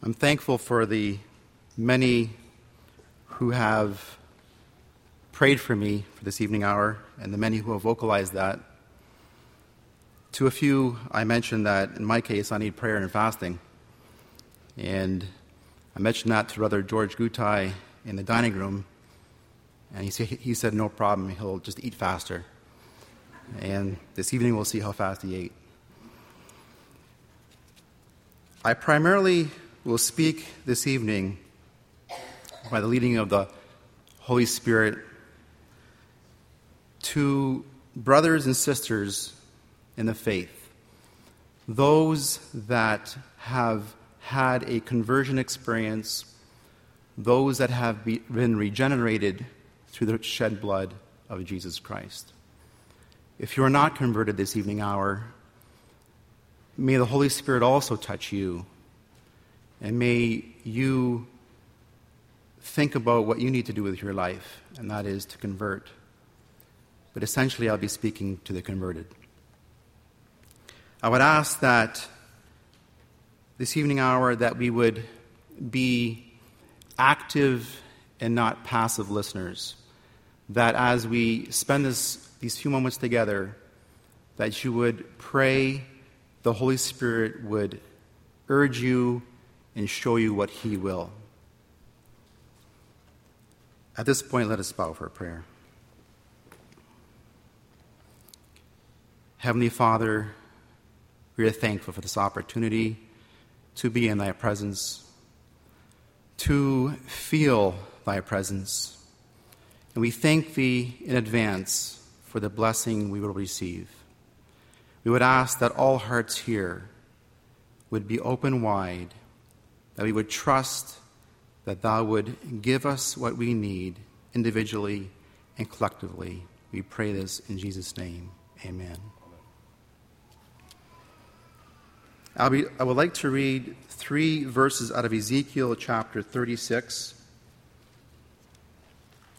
I'm thankful for the many who have prayed for me for this evening hour and the many who have vocalized that. To a few, I mentioned that in my case, I need prayer and fasting. And I mentioned that to Brother George Gutai in the dining room, and he, he said, No problem, he'll just eat faster. And this evening, we'll see how fast he ate. I primarily will speak this evening by the leading of the Holy Spirit to brothers and sisters in the faith, those that have had a conversion experience, those that have be, been regenerated through the shed blood of Jesus Christ. If you are not converted this evening hour, may the Holy Spirit also touch you, and may you think about what you need to do with your life, and that is to convert. But essentially, I'll be speaking to the converted. I would ask that this evening hour that we would be active and not passive listeners. That as we spend this, these few moments together, that you would pray, the Holy Spirit would urge you and show you what He will. At this point, let us bow for a prayer. Heavenly Father, we are thankful for this opportunity to be in Thy presence, to feel Thy presence. And we thank Thee in advance for the blessing we will receive. We would ask that all hearts here would be open wide, that we would trust that Thou would give us what we need individually and collectively. We pray this in Jesus' name. Amen. I'll be, I would like to read three verses out of Ezekiel chapter 36,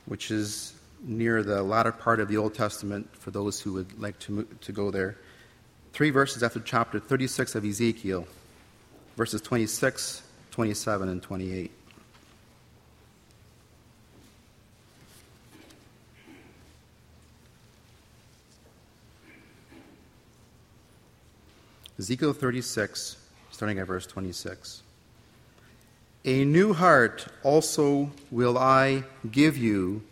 which is near the latter part of the Old Testament for those who would like to, to go there. Three verses after chapter 36 of Ezekiel, verses 26, 27, and 28. Ezekiel 36, starting at verse 26. A new heart also will I give you,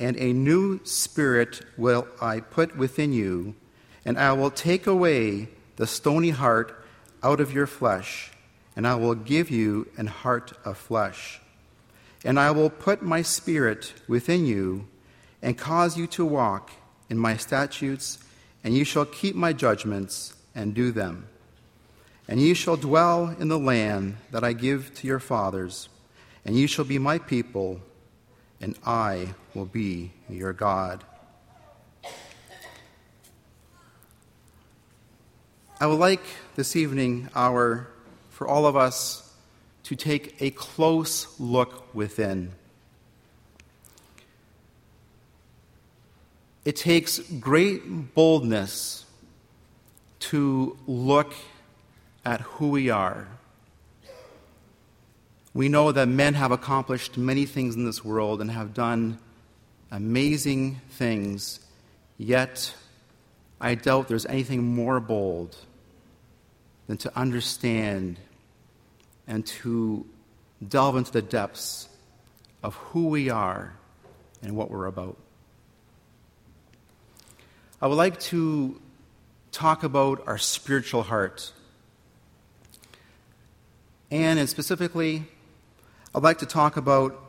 and a new spirit will I put within you, and I will take away the stony heart out of your flesh, and I will give you an heart of flesh. And I will put my spirit within you, and cause you to walk in my statutes, and you shall keep my judgments and do them. And ye shall dwell in the land that I give to your fathers, and ye shall be my people, and I will be your God. I would like this evening our for all of us to take a close look within. It takes great boldness to look at who we are. We know that men have accomplished many things in this world and have done amazing things, yet I doubt there's anything more bold than to understand and to delve into the depths of who we are and what we're about. I would like to talk about our spiritual heart. And, and specifically, I'd like to talk about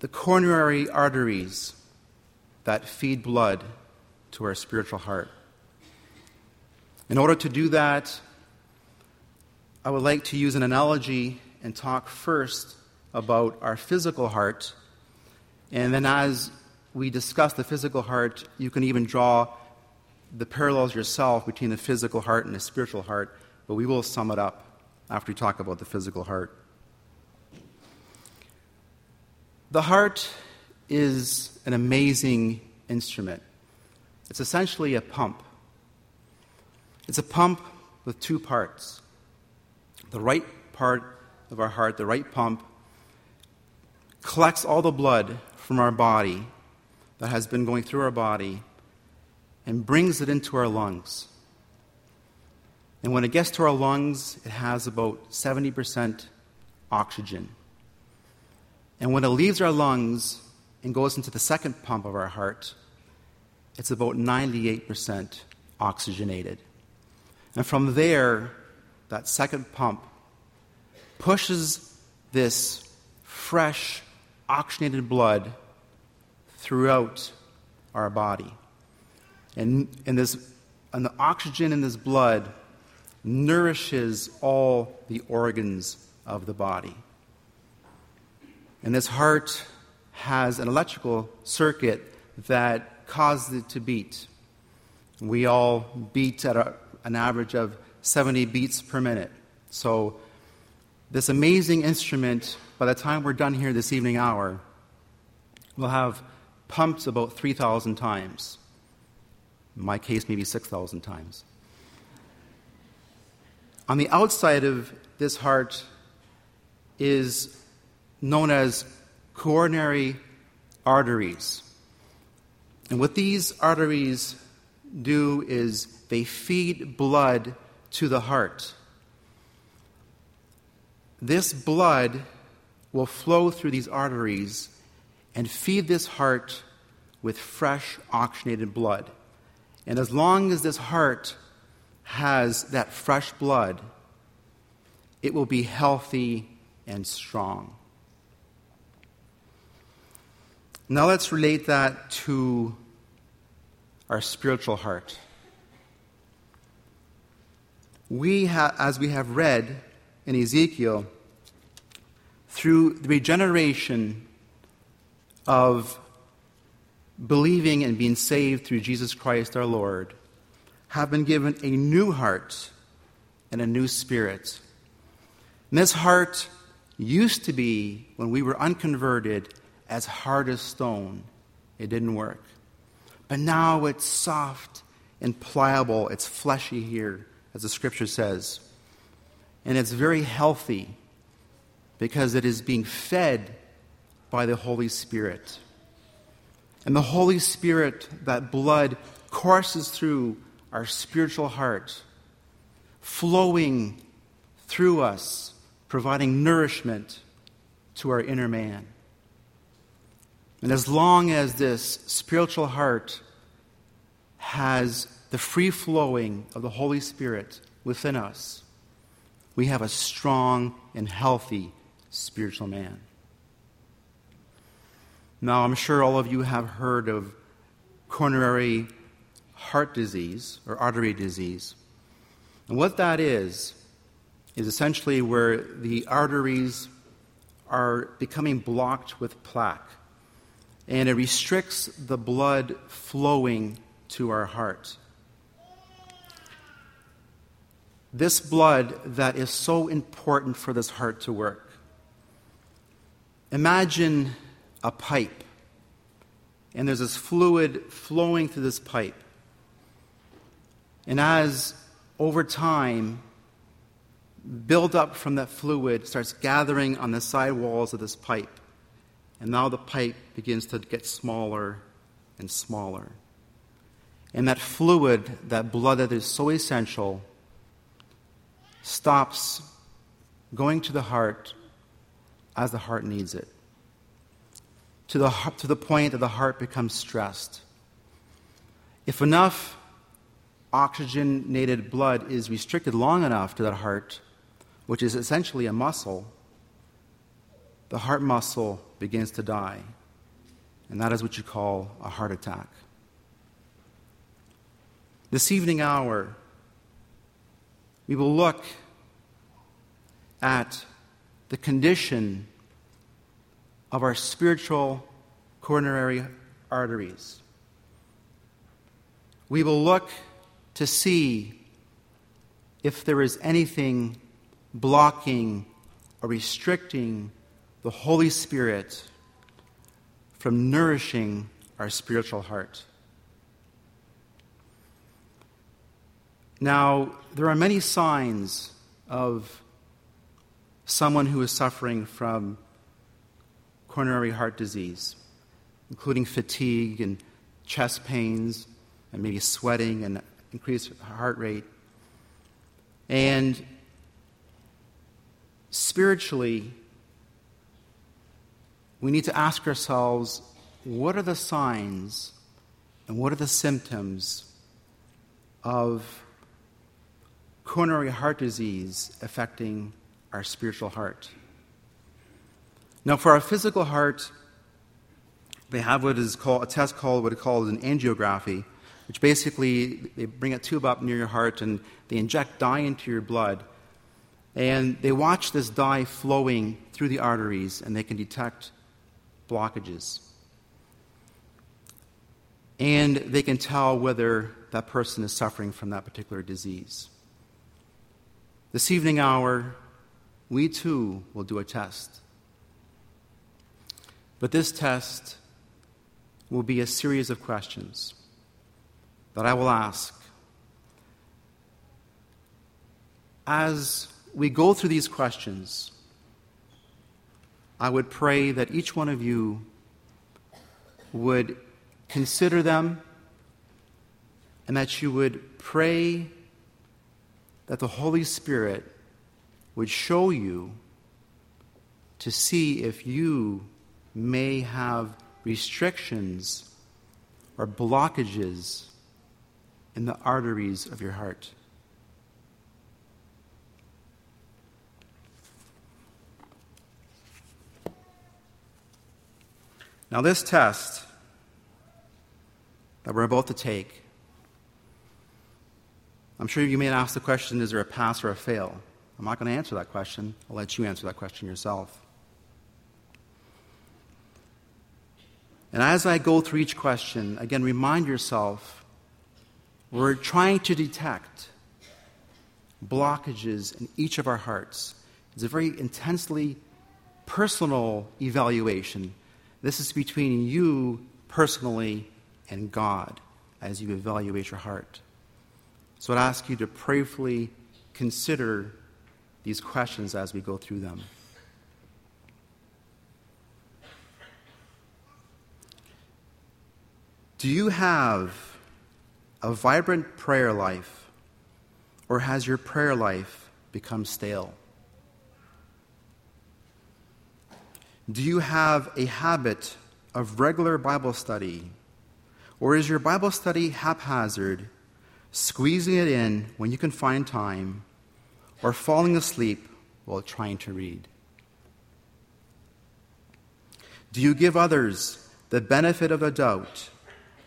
the coronary arteries that feed blood to our spiritual heart. In order to do that, I would like to use an analogy and talk first about our physical heart. And then, as we discuss the physical heart, you can even draw the parallels yourself between the physical heart and the spiritual heart, but we will sum it up after we talk about the physical heart. The heart is an amazing instrument. It's essentially a pump. It's a pump with two parts. The right part of our heart, the right pump, collects all the blood from our body that has been going through our body and brings it into our lungs. And when it gets to our lungs, it has about 70% oxygen. And when it leaves our lungs and goes into the second pump of our heart, it's about 98% oxygenated. And from there, that second pump pushes this fresh, oxygenated blood throughout our body. And, and, this, and the oxygen in this blood nourishes all the organs of the body. And this heart has an electrical circuit that causes it to beat. We all beat at a, an average of 70 beats per minute. So, this amazing instrument, by the time we're done here this evening hour, will have pumped about 3,000 times. In my case, maybe 6,000 times. On the outside of this heart is known as coronary arteries. And what these arteries do is they feed blood to the heart. This blood will flow through these arteries and feed this heart with fresh oxygenated blood. And as long as this heart has that fresh blood, it will be healthy and strong. Now let's relate that to our spiritual heart. We, as we have read in Ezekiel, through the regeneration of believing and being saved through Jesus Christ our Lord, have been given a new heart and a new spirit. And this heart used to be, when we were unconverted, as hard as stone. It didn't work. But now it's soft and pliable. It's fleshy here, as the scripture says. And it's very healthy because it is being fed by the Holy Spirit. And the Holy Spirit, that blood, courses through our spiritual heart, flowing through us, providing nourishment to our inner man. And as long as this spiritual heart has the free flowing of the Holy Spirit within us, we have a strong and healthy spiritual man. Now, I'm sure all of you have heard of coronary heart disease or artery disease. And what that is, is essentially where the arteries are becoming blocked with plaque and it restricts the blood flowing to our heart. This blood that is so important for this heart to work. Imagine a pipe, and there's this fluid flowing through this pipe. And as over time, build up from that fluid starts gathering on the side walls of this pipe. And now the pipe begins to get smaller and smaller. And that fluid, that blood that is so essential, stops going to the heart as the heart needs it, to the, to the point that the heart becomes stressed. If enough oxygenated blood is restricted long enough to that heart, which is essentially a muscle, the heart muscle begins to die. And that is what you call a heart attack. This evening hour, we will look at the condition of our spiritual coronary arteries. We will look to see if there is anything blocking or restricting the Holy Spirit from nourishing our spiritual heart. Now, there are many signs of someone who is suffering from coronary heart disease, including fatigue and chest pains and maybe sweating and increased heart rate. And spiritually, we need to ask ourselves what are the signs and what are the symptoms of coronary heart disease affecting our spiritual heart? Now, for our physical heart, they have what is called a test called what is called an angiography, which basically they bring a tube up near your heart and they inject dye into your blood. And they watch this dye flowing through the arteries and they can detect blockages. And they can tell whether that person is suffering from that particular disease. This evening hour, we too will do a test. But this test will be a series of questions that I will ask. As we go through these questions, I would pray that each one of you would consider them and that you would pray that the Holy Spirit would show you to see if you may have restrictions or blockages in the arteries of your heart. Now, this test that we're about to take, I'm sure you may ask the question is there a pass or a fail? I'm not going to answer that question. I'll let you answer that question yourself. And as I go through each question, again, remind yourself we're trying to detect blockages in each of our hearts. It's a very intensely personal evaluation this is between you personally and God as you evaluate your heart. So I'd ask you to prayerfully consider these questions as we go through them. Do you have a vibrant prayer life, or has your prayer life become stale? Do you have a habit of regular Bible study? Or is your Bible study haphazard, squeezing it in when you can find time, or falling asleep while trying to read? Do you give others the benefit of the doubt,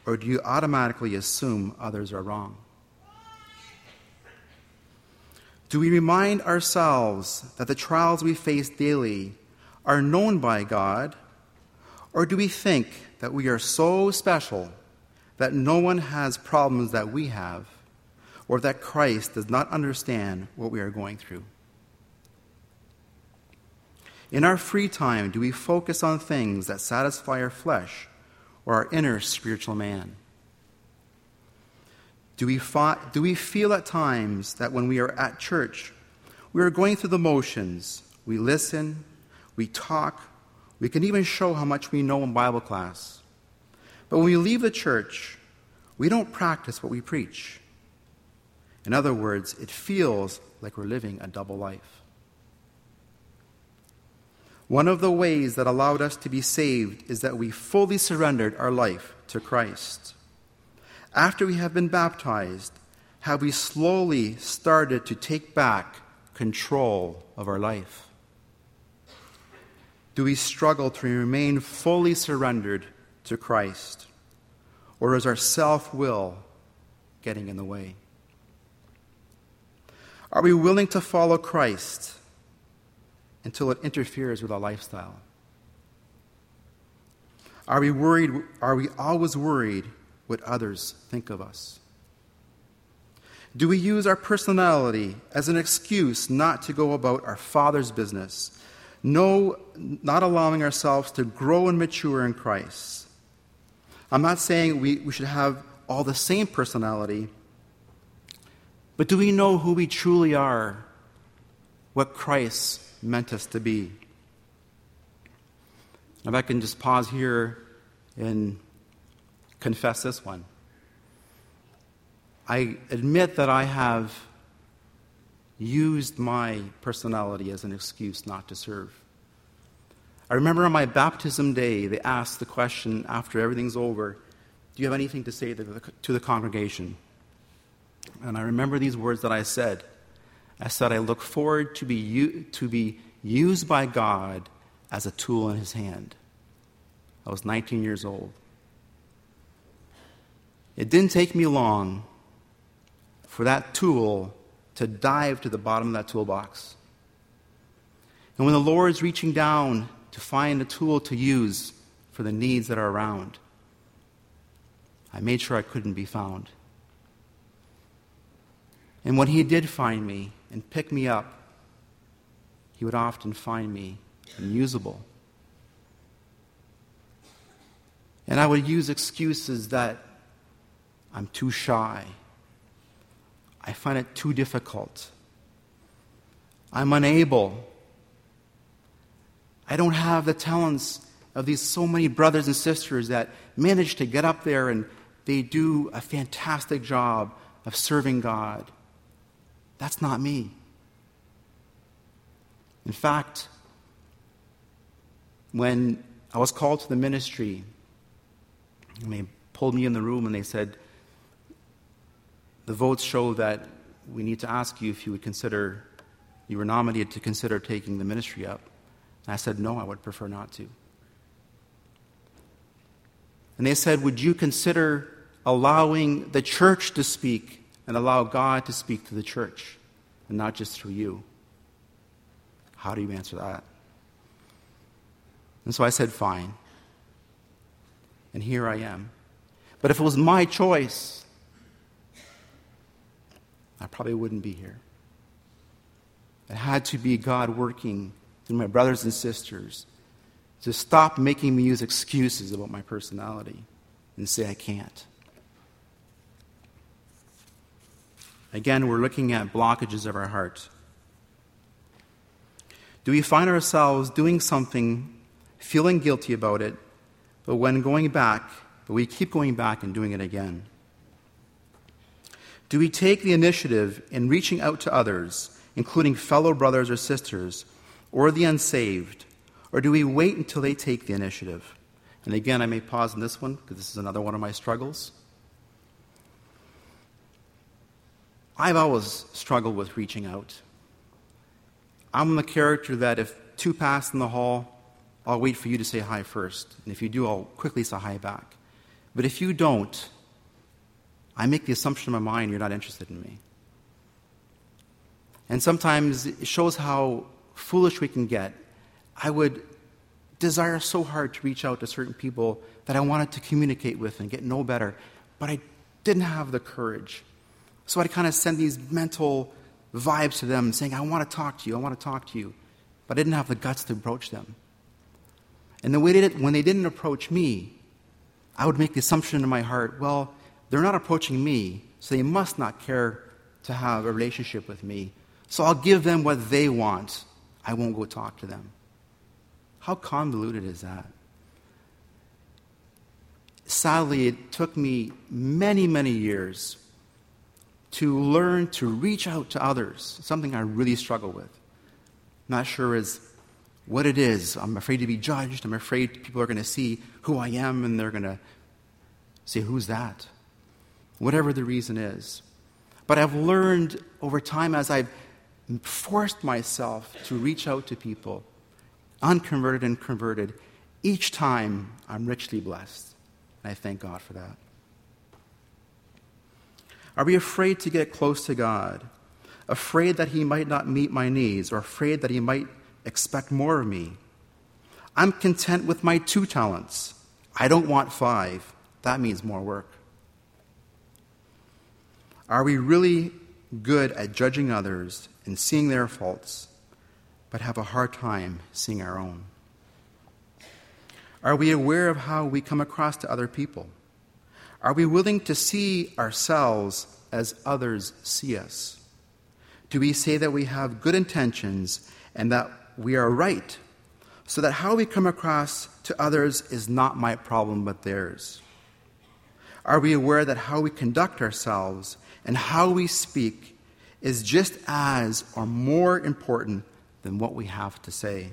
or do you automatically assume others are wrong? Do we remind ourselves that the trials we face daily are known by God? Or do we think that we are so special that no one has problems that we have, or that Christ does not understand what we are going through? In our free time, do we focus on things that satisfy our flesh or our inner spiritual man? Do we, do we feel at times that when we are at church, we are going through the motions? We listen, we talk, we can even show how much we know in Bible class. But when we leave the church, we don't practice what we preach. In other words, it feels like we're living a double life. One of the ways that allowed us to be saved is that we fully surrendered our life to Christ. After we have been baptized, have we slowly started to take back control of our life? Do we struggle to remain fully surrendered to Christ? Or is our self will getting in the way? Are we willing to follow Christ until it interferes with our lifestyle? Are we worried? Are we always worried what others think of us? Do we use our personality as an excuse not to go about our Father's business no, not allowing ourselves to grow and mature in Christ. I'm not saying we, we should have all the same personality, but do we know who we truly are, what Christ meant us to be. If I can just pause here and confess this one. I admit that I have used my personality as an excuse not to serve. I remember on my baptism day, they asked the question after everything's over Do you have anything to say to the, to the congregation? And I remember these words that I said. I said, I look forward to be, to be used by God as a tool in his hand. I was 19 years old. It didn't take me long for that tool to dive to the bottom of that toolbox. And when the Lord is reaching down to find a tool to use for the needs that are around, I made sure I couldn't be found. And when He did find me and pick me up, He would often find me unusable. And I would use excuses that I'm too shy. I find it too difficult. I'm unable. I don't have the talents of these so many brothers and sisters that manage to get up there and they do a fantastic job of serving God. That's not me. In fact, when I was called to the ministry, and they pulled me in the room and they said, The votes show that we need to ask you if you would consider, you were nominated to consider taking the ministry up. And I said, No, I would prefer not to. And they said, Would you consider allowing the church to speak and allow God to speak to the church and not just through you? How do you answer that? And so I said, Fine and here I am. But if it was my choice, I probably wouldn't be here. It had to be God working through my brothers and sisters to stop making me use excuses about my personality and say I can't. Again, we're looking at blockages of our heart. Do we find ourselves doing something, feeling guilty about it, but when going back, but we keep going back and doing it again. Do we take the initiative in reaching out to others, including fellow brothers or sisters, or the unsaved, or do we wait until they take the initiative? And again, I may pause in this one because this is another one of my struggles. I've always struggled with reaching out. I'm the character that if two pass in the hall, I'll wait for you to say hi first. And if you do, I'll quickly say hi back. But if you don't, I make the assumption in my mind you're not interested in me. And sometimes it shows how foolish we can get. I would desire so hard to reach out to certain people that I wanted to communicate with and get know better, but I didn't have the courage. So I'd kind of send these mental vibes to them saying, I want to talk to you, I want to talk to you. But I didn't have the guts to approach them. And the way they did, when they didn't approach me, I would make the assumption in my heart, well, they're not approaching me, so they must not care to have a relationship with me. So I'll give them what they want. I won't go talk to them. How convoluted is that? Sadly, it took me many, many years to learn to reach out to others, something I really struggle with. Not sure is what it is. I'm afraid to be judged. I'm afraid people are going to see who I am and they're going to say, Who's that? Whatever the reason is. But I've learned over time as I've forced myself to reach out to people, unconverted and converted, each time I'm richly blessed. And I thank God for that. Are we afraid to get close to God? Afraid that He might not meet my needs, or afraid that He might expect more of me. I'm content with my two talents. I don't want five. That means more work. Are we really good at judging others and seeing their faults, but have a hard time seeing our own? Are we aware of how we come across to other people? Are we willing to see ourselves as others see us? Do we say that we have good intentions and that we are right, so that how we come across to others is not my problem but theirs? Are we aware that how we conduct ourselves and how we speak is just as or more important than what we have to say?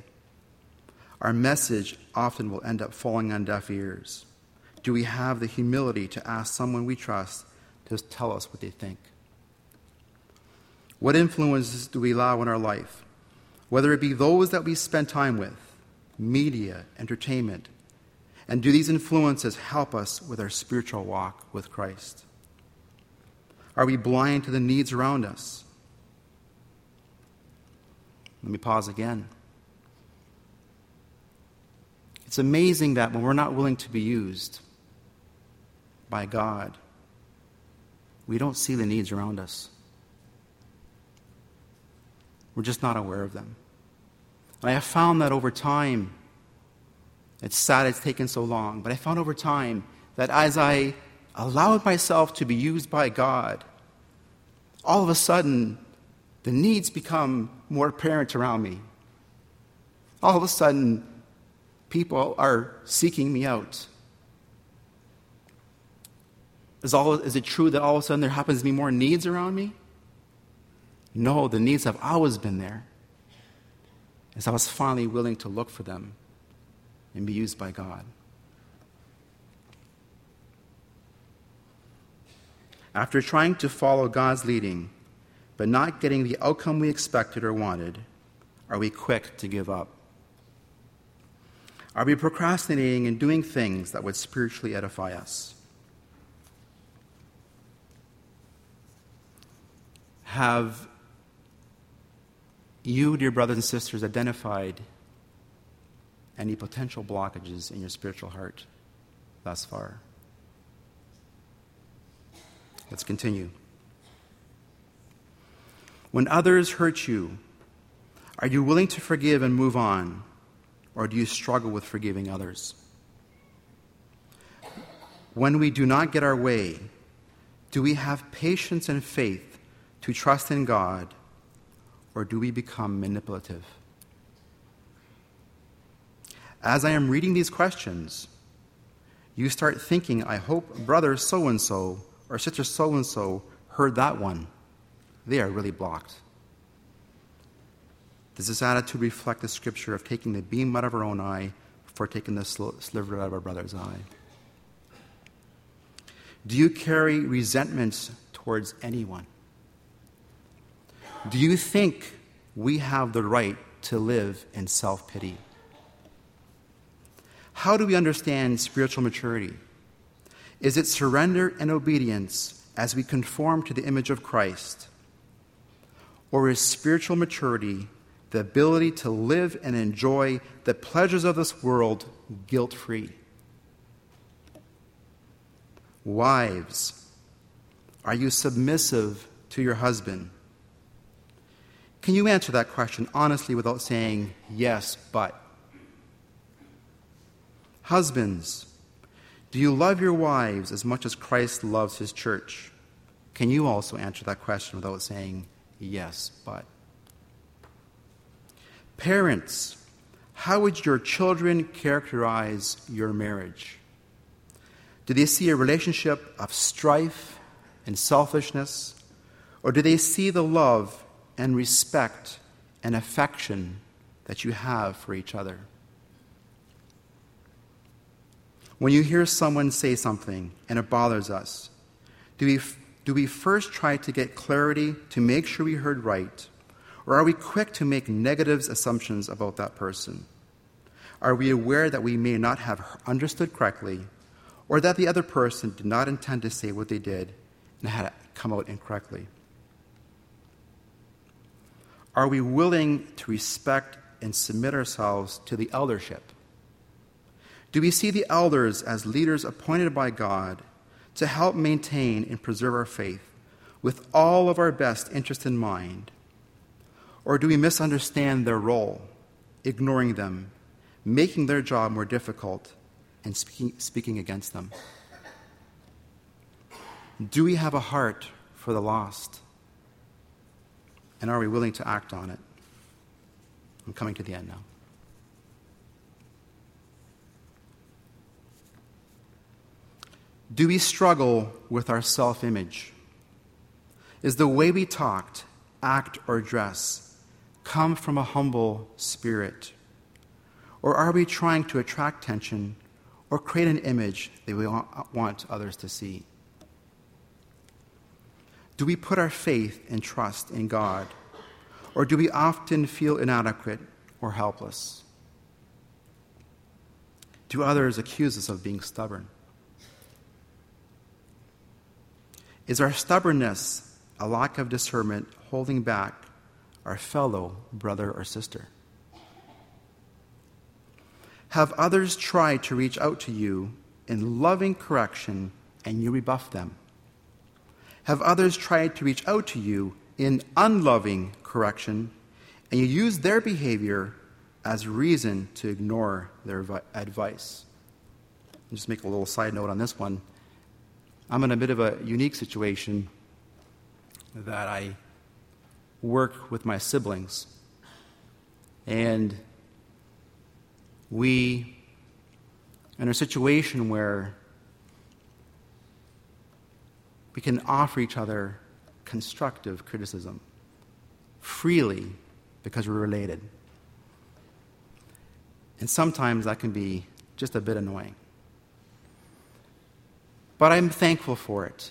Our message often will end up falling on deaf ears. Do we have the humility to ask someone we trust to tell us what they think? What influences do we allow in our life? Whether it be those that we spend time with, media, entertainment, and do these influences help us with our spiritual walk with Christ? Are we blind to the needs around us? Let me pause again. It's amazing that when we're not willing to be used by God, we don't see the needs around us. We're just not aware of them. And I have found that over time, it's sad it's taken so long, but I found over time that as I allowed myself to be used by God, all of a sudden, the needs become more apparent around me. All of a sudden, people are seeking me out. Is, all, is it true that all of a sudden there happens to be more needs around me? No, the needs have always been there. As I was finally willing to look for them and be used by God. After trying to follow God's leading, but not getting the outcome we expected or wanted, are we quick to give up? Are we procrastinating and doing things that would spiritually edify us? Have you, dear brothers and sisters, identified any potential blockages in your spiritual heart thus far? Let's continue. When others hurt you, are you willing to forgive and move on? Or do you struggle with forgiving others? When we do not get our way, do we have patience and faith to trust in God, or do we become manipulative? As I am reading these questions, you start thinking, I hope brother so and so or sister so and so heard that one. They are really blocked. Does this attitude reflect the scripture of taking the beam out of our own eye before taking the sliver out of our brother's eye? Do you carry resentments towards anyone? Do you think we have the right to live in self pity? How do we understand spiritual maturity? Is it surrender and obedience as we conform to the image of Christ? Or is spiritual maturity the ability to live and enjoy the pleasures of this world guilt free. Wives, are you submissive to your husband? Can you answer that question honestly without saying yes, but? Husbands, do you love your wives as much as Christ loves his church? Can you also answer that question without saying yes, but? Parents, how would your children characterize your marriage? Do they see a relationship of strife and selfishness? Or do they see the love and respect and affection that you have for each other? When you hear someone say something and it bothers us, do we, do we first try to get clarity to make sure we heard right? Or are we quick to make negative assumptions about that person? Are we aware that we may not have understood correctly, or that the other person did not intend to say what they did and had it come out incorrectly? Are we willing to respect and submit ourselves to the eldership? Do we see the elders as leaders appointed by God to help maintain and preserve our faith with all of our best interest in mind? Or do we misunderstand their role, ignoring them, making their job more difficult, and speaking, speaking against them? Do we have a heart for the lost? And are we willing to act on it? I'm coming to the end now. Do we struggle with our self image? Is the way we talked, act, or dress come from a humble spirit? Or are we trying to attract attention or create an image that we want others to see? Do we put our faith and trust in God? Or do we often feel inadequate or helpless? Do others accuse us of being stubborn? Is our stubbornness a lack of discernment holding back our fellow brother or sister? Have others tried to reach out to you in loving correction and you rebuff them? Have others tried to reach out to you in unloving correction and you use their behavior as reason to ignore their advice? I'll just make a little side note on this one. I'm in a bit of a unique situation that I work with my siblings. And we're in a situation where we can offer each other constructive criticism freely because we're related. And sometimes that can be just a bit annoying. But I'm thankful for it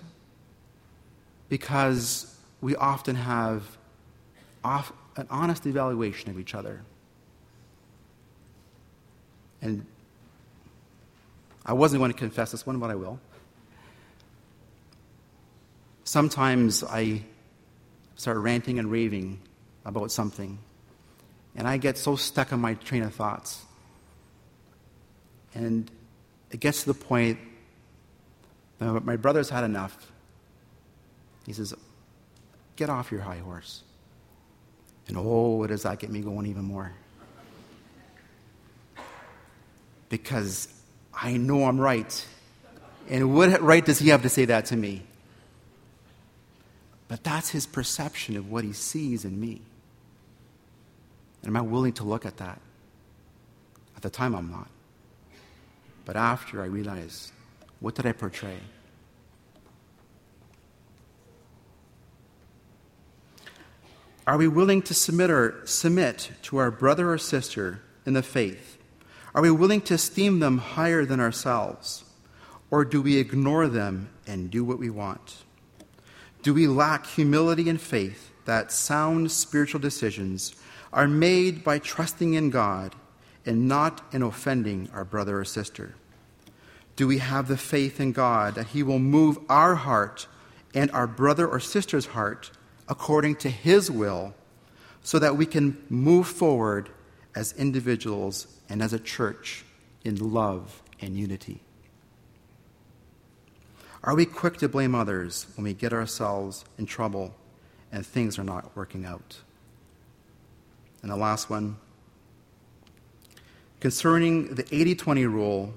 because we often have off, an honest evaluation of each other. And I wasn't going to confess this one, but I will. Sometimes I start ranting and raving about something, and I get so stuck on my train of thoughts. And it gets to the point that my brother's had enough. He says, Get off your high horse. And oh, does that get me going even more? Because I know I'm right. And what right does he have to say that to me? But that's his perception of what he sees in me. And am I willing to look at that? At the time, I'm not. But after I realize what did I portray? Are we willing to submit, or, submit to our brother or sister in the faith? Are we willing to esteem them higher than ourselves? Or do we ignore them and do what we want? Do we lack humility and faith that sound spiritual decisions are made by trusting in God and not in offending our brother or sister? do we have the faith in God that He will move our heart and our brother or sister's heart according to His will so that we can move forward as individuals and as a church in love and unity? Are we quick to blame others when we get ourselves in trouble and things are not working out? And the last one concerning the 80 20 rule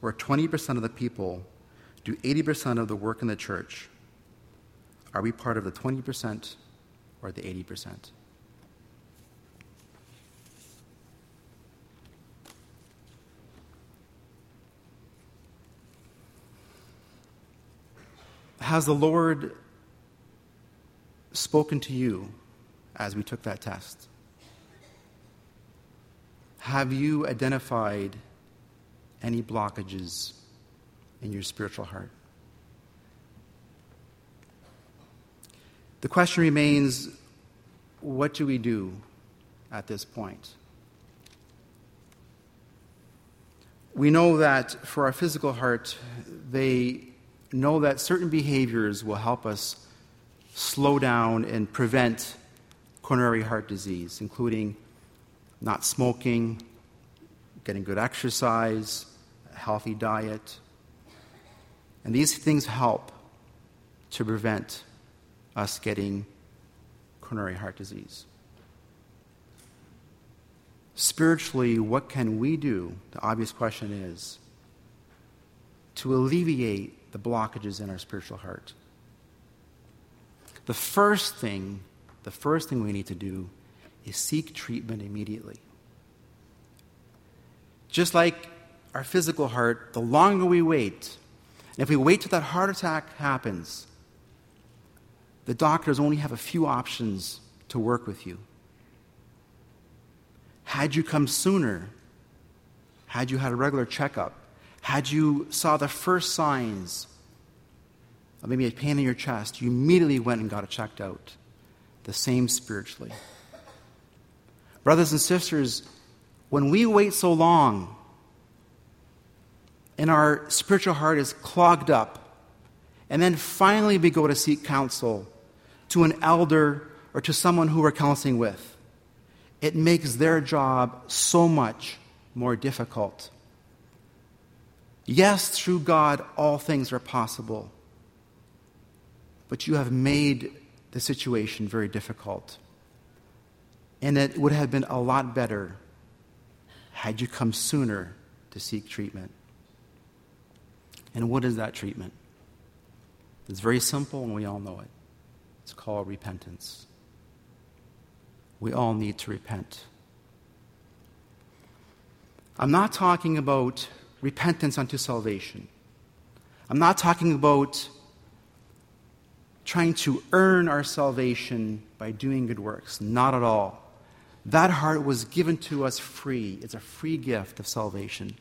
where 20% of the people do 80% of the work in the church, are we part of the 20% or the 80%? Has the Lord spoken to you as we took that test? Have you identified any blockages in your spiritual heart. The question remains what do we do at this point? We know that for our physical heart, they know that certain behaviors will help us slow down and prevent coronary heart disease, including not smoking, getting good exercise, a healthy diet. And these things help to prevent us getting coronary heart disease. Spiritually, what can we do? The obvious question is to alleviate the blockages in our spiritual heart. The first thing, the first thing we need to do is seek treatment immediately. Just like our physical heart, the longer we wait, and if we wait till that heart attack happens, the doctors only have a few options to work with you. Had you come sooner, had you had a regular checkup, had you saw the first signs of maybe a pain in your chest, you immediately went and got it checked out. The same spiritually. Brothers and sisters, when we wait so long and our spiritual heart is clogged up, and then finally we go to seek counsel to an elder or to someone who we're counseling with, it makes their job so much more difficult. Yes, through God, all things are possible, but you have made the situation very difficult. And it would have been a lot better had you come sooner to seek treatment. And what is that treatment? It's very simple, and we all know it. It's called repentance. We all need to repent. I'm not talking about repentance unto salvation. I'm not talking about trying to earn our salvation by doing good works. Not at all. That heart was given to us free. It's a free gift of salvation.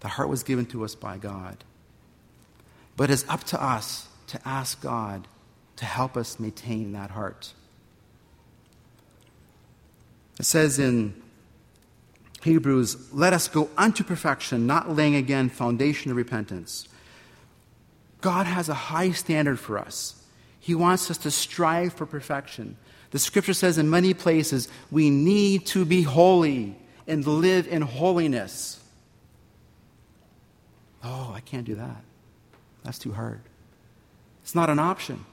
The heart was given to us by God. But it's up to us to ask God to help us maintain that heart. It says in Hebrews, let us go unto perfection, not laying again foundation of repentance. God has a high standard for us. He wants us to strive for perfection. The scripture says in many places, we need to be holy and live in holiness. Oh, I can't do that. That's too hard. It's not an option.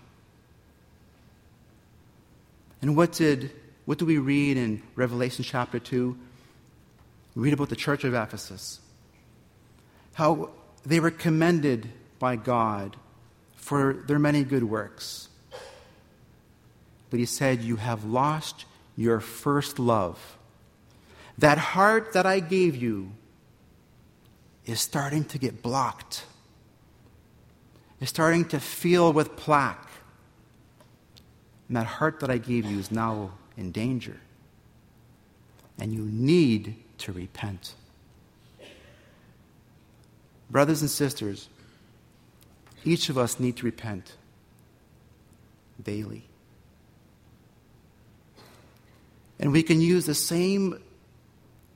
And what did what do we read in Revelation chapter 2? We read about the church of Ephesus. How they were commended by God for their many good works. But he said, You have lost your first love. That heart that I gave you is starting to get blocked, is starting to feel with plaque. And that heart that I gave you is now in danger. And you need to repent. Brothers and sisters, each of us need to repent daily. And we can use the same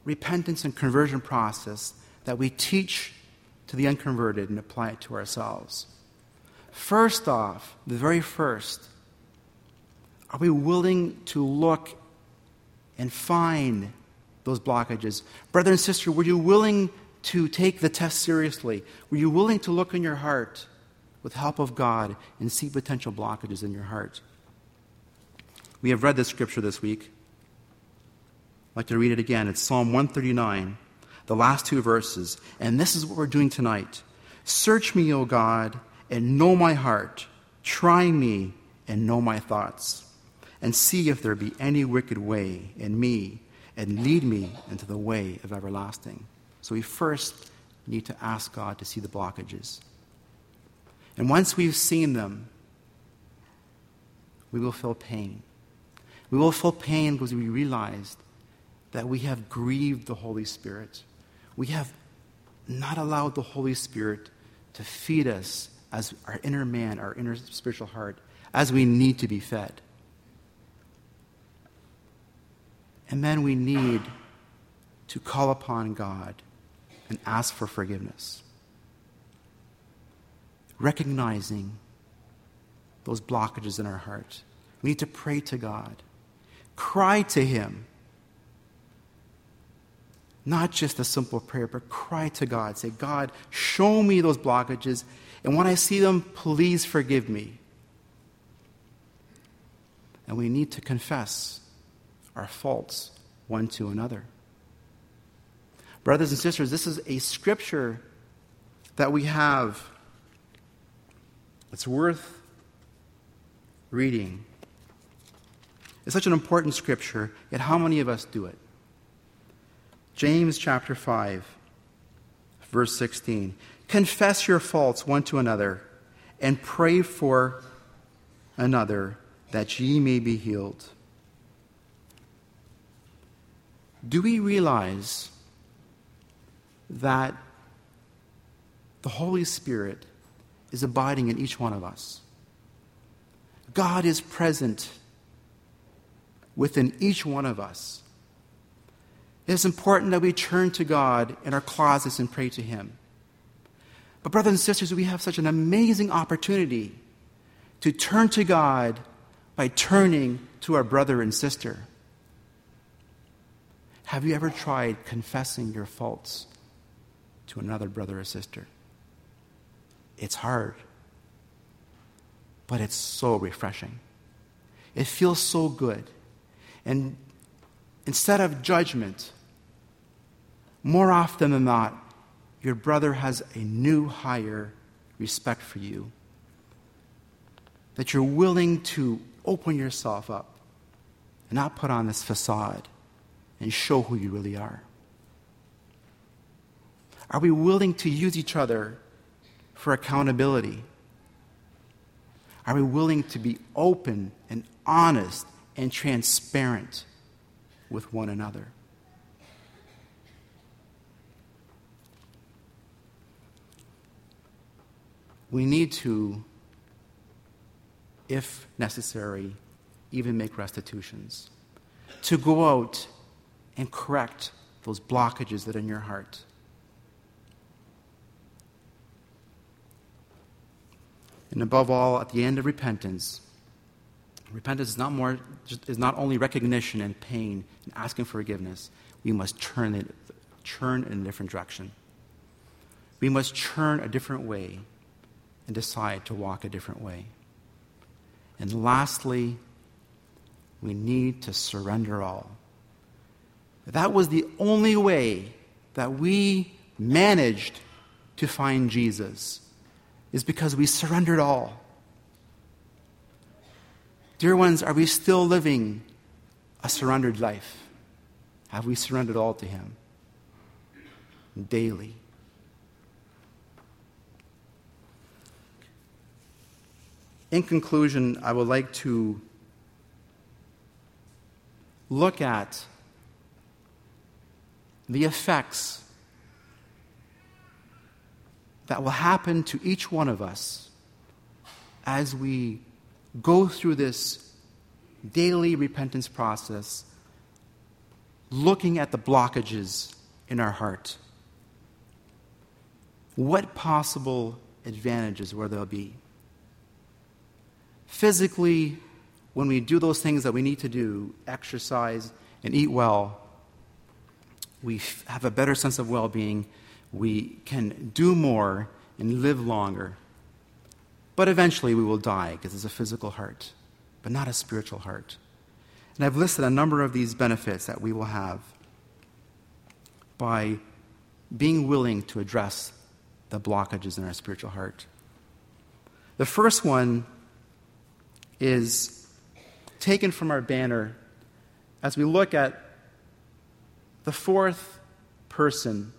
repentance and conversion process that we teach to the unconverted and apply it to ourselves. First off, the very first, are we willing to look and find those blockages? Brother and sister, were you willing to take the test seriously? Were you willing to look in your heart with help of God and see potential blockages in your heart? We have read this scripture this week. I'd like to read it again. It's Psalm 139, the last two verses. And this is what we're doing tonight. Search me, O God, and know my heart. Try me and know my thoughts and see if there be any wicked way in me, and lead me into the way of everlasting. So we first need to ask God to see the blockages. And once we've seen them, we will feel pain. We will feel pain because we realized that we have grieved the Holy Spirit. We have not allowed the Holy Spirit to feed us as our inner man, our inner spiritual heart, as we need to be fed. And then we need to call upon God and ask for forgiveness. Recognizing those blockages in our heart. We need to pray to God, cry to Him. Not just a simple prayer, but cry to God. Say, God, show me those blockages, and when I see them, please forgive me. And we need to confess our faults one to another. Brothers and sisters, this is a scripture that we have. It's worth reading. It's such an important scripture, yet how many of us do it? James chapter 5, verse 16. Confess your faults one to another and pray for another that ye may be healed. Do we realize that the Holy Spirit is abiding in each one of us? God is present within each one of us. It is important that we turn to God in our closets and pray to Him. But, brothers and sisters, we have such an amazing opportunity to turn to God by turning to our brother and sister. Have you ever tried confessing your faults to another brother or sister? It's hard, but it's so refreshing. It feels so good. And instead of judgment, more often than not, your brother has a new, higher respect for you. That you're willing to open yourself up and not put on this facade and show who you really are. Are we willing to use each other for accountability? Are we willing to be open and honest and transparent with one another? we need to, if necessary, even make restitutions. To go out and correct those blockages that are in your heart. And above all, at the end of repentance, repentance is not, more, is not only recognition and pain and asking for forgiveness, we must turn, it, turn in a different direction. We must turn a different way and decide to walk a different way. And lastly, we need to surrender all. That was the only way that we managed to find Jesus, is because we surrendered all. Dear ones, are we still living a surrendered life? Have we surrendered all to Him daily? In conclusion, I would like to look at the effects that will happen to each one of us as we go through this daily repentance process, looking at the blockages in our heart. What possible advantages will there be? physically, when we do those things that we need to do, exercise and eat well, we have a better sense of well being. We can do more and live longer. But eventually we will die because it's a physical heart, but not a spiritual heart. And I've listed a number of these benefits that we will have by being willing to address the blockages in our spiritual heart. The first one is taken from our banner as we look at the fourth person.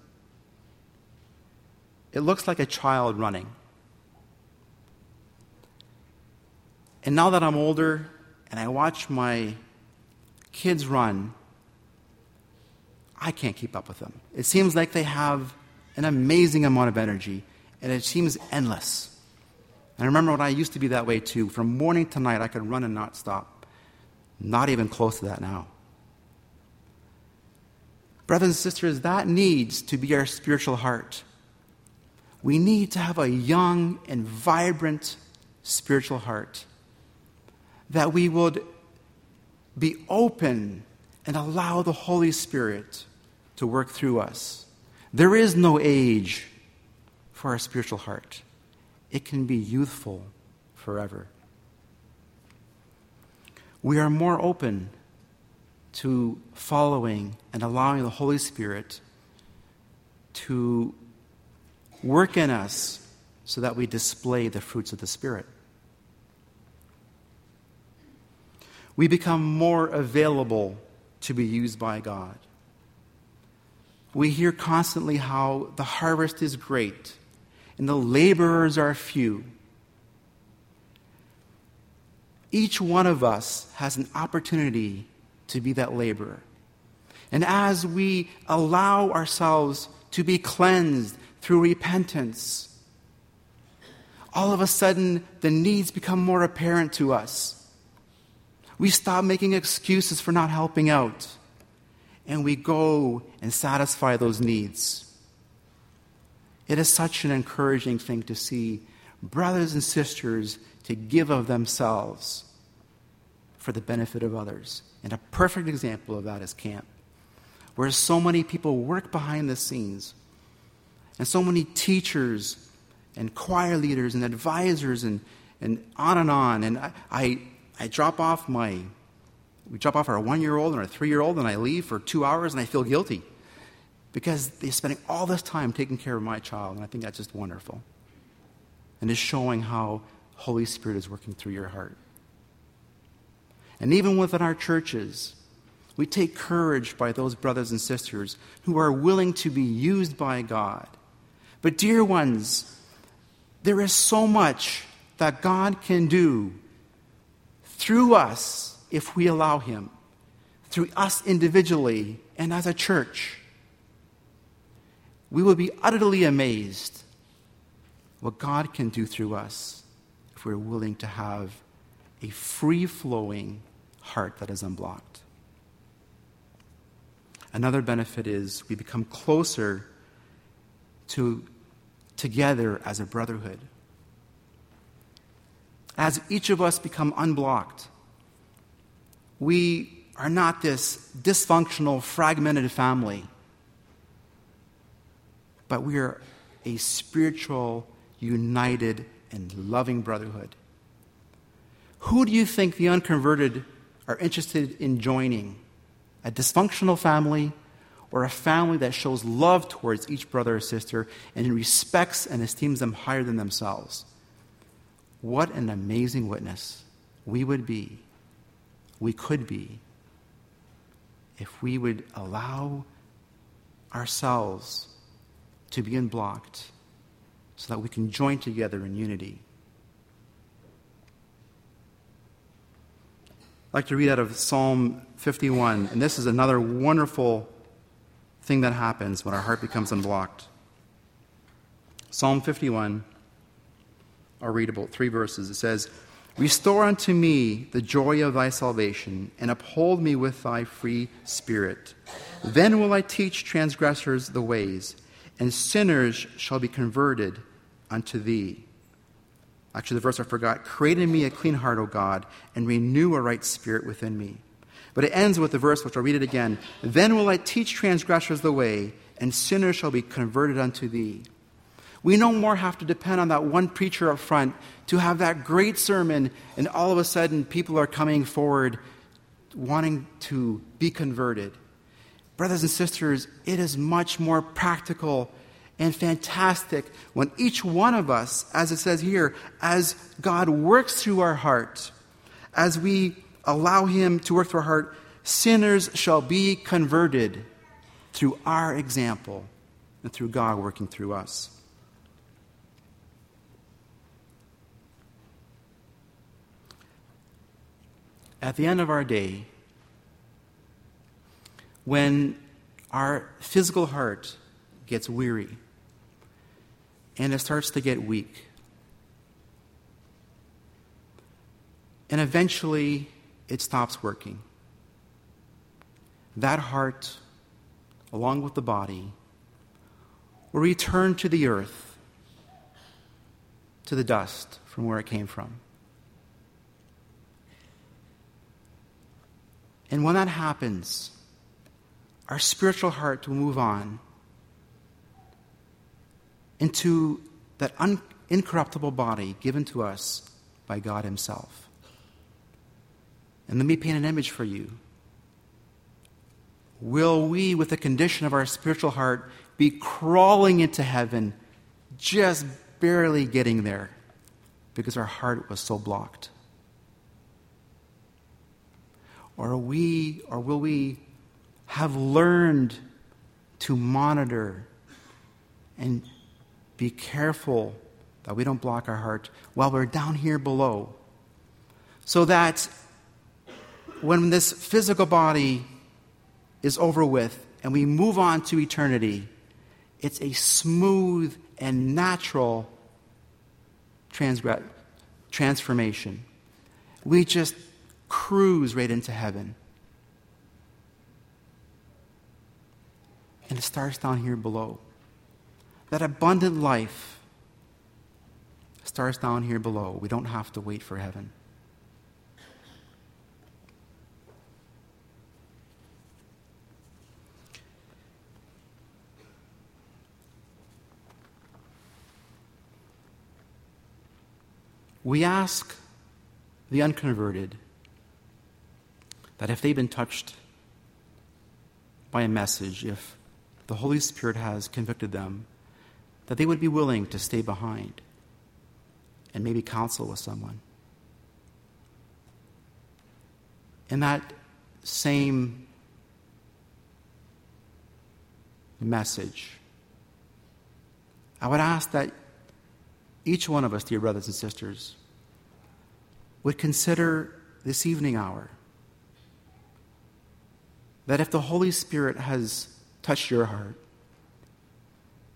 It looks like a child running. And now that I'm older and I watch my kids run, I can't keep up with them. It seems like they have an amazing amount of energy, and it seems endless. And I remember when I used to be that way too. From morning to night, I could run and not stop. Not even close to that now. Brothers and sisters, that needs to be our spiritual heart. We need to have a young and vibrant spiritual heart. That we would be open and allow the Holy Spirit to work through us. There is no age for our spiritual heart it can be youthful forever. We are more open to following and allowing the Holy Spirit to work in us so that we display the fruits of the Spirit. we become more available to be used by God. We hear constantly how the harvest is great and the laborers are few. Each one of us has an opportunity to be that laborer. And as we allow ourselves to be cleansed through repentance, all of a sudden the needs become more apparent to us. We stop making excuses for not helping out, and we go and satisfy those needs. It is such an encouraging thing to see brothers and sisters to give of themselves for the benefit of others. And a perfect example of that is camp, where so many people work behind the scenes, and so many teachers and choir leaders and advisors and, and on and on. And I, I, I drop off my, we drop off our one year old and our three year old, and I leave for two hours and I feel guilty because they're spending all this time taking care of my child, and I think that's just wonderful. And is showing how Holy Spirit is working through your heart. And even within our churches, we take courage by those brothers and sisters who are willing to be used by God. But, dear ones, there is so much that God can do through us if we allow Him, through us individually and as a church. We will be utterly amazed what God can do through us if we're willing to have a free flowing heart that is unblocked. Another benefit is we become closer to together as a brotherhood. As each of us become unblocked, we are not this dysfunctional, fragmented family, but we are a spiritual, united, and loving brotherhood. Who do you think the unconverted are interested in joining? A dysfunctional family or a family that shows love towards each brother or sister and respects and esteems them higher than themselves. What an amazing witness we would be, we could be, if we would allow ourselves to be unblocked so that we can join together in unity. I'd like to read out of Psalm 51, and this is another wonderful thing that happens when our heart becomes unblocked. Psalm 51, I'll read about three verses. It says, Restore unto me the joy of thy salvation, and uphold me with thy free spirit. Then will I teach transgressors the ways, and sinners shall be converted unto thee. Actually, the verse I forgot Create in me a clean heart, O God, and renew a right spirit within me. But it ends with the verse, which I'll read it again. Then will I teach transgressors the way, and sinners shall be converted unto thee. We no more have to depend on that one preacher up front to have that great sermon, and all of a sudden people are coming forward wanting to be converted. Brothers and sisters, it is much more practical and fantastic when each one of us, as it says here, as God works through our heart, as we allow Him to work through our heart, sinners shall be converted through our example and through God working through us. At the end of our day, when our physical heart gets weary and it starts to get weak, and eventually it stops working. That heart, along with the body, will return to the earth, to the dust from where it came from. And when that happens, our spiritual heart will move on into that un- incorruptible body given to us by God Himself. And let me paint an image for you. Will we, with the condition of our spiritual heart, be crawling into heaven, just barely getting there because our heart was so blocked? Or we or will we have learned to monitor and be careful that we don't block our heart while we're down here below. So that when this physical body is over with and we move on to eternity, it's a smooth and natural transformation. We just cruise right into heaven. And it starts down here below. That abundant life starts down here below. We don't have to wait for heaven. We ask the unconverted that if they've been touched by a message, if the Holy Spirit has convicted them, that they would be willing to stay behind and maybe counsel with someone. In that same message, I would ask that each one of us, dear brothers and sisters, would consider this evening hour that if the Holy Spirit has touched your heart,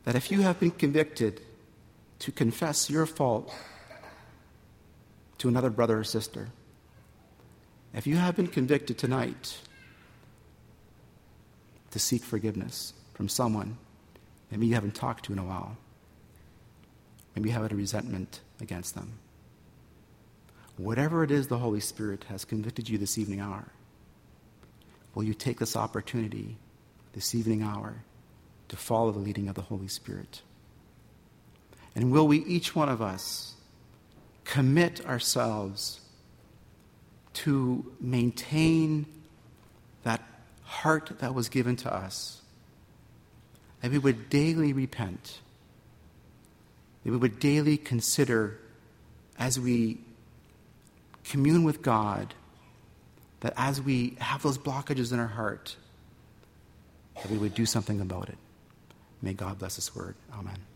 that if you have been convicted to confess your fault to another brother or sister, if you have been convicted tonight to seek forgiveness from someone that maybe you haven't talked to in a while, maybe you have a resentment against them, whatever it is the Holy Spirit has convicted you this evening hour, will you take this opportunity this evening hour to follow the leading of the Holy Spirit? And will we, each one of us, commit ourselves to maintain that heart that was given to us? That we would daily repent, that we would daily consider as we commune with God, that as we have those blockages in our heart, that we would do something about it. May God bless His word. Amen.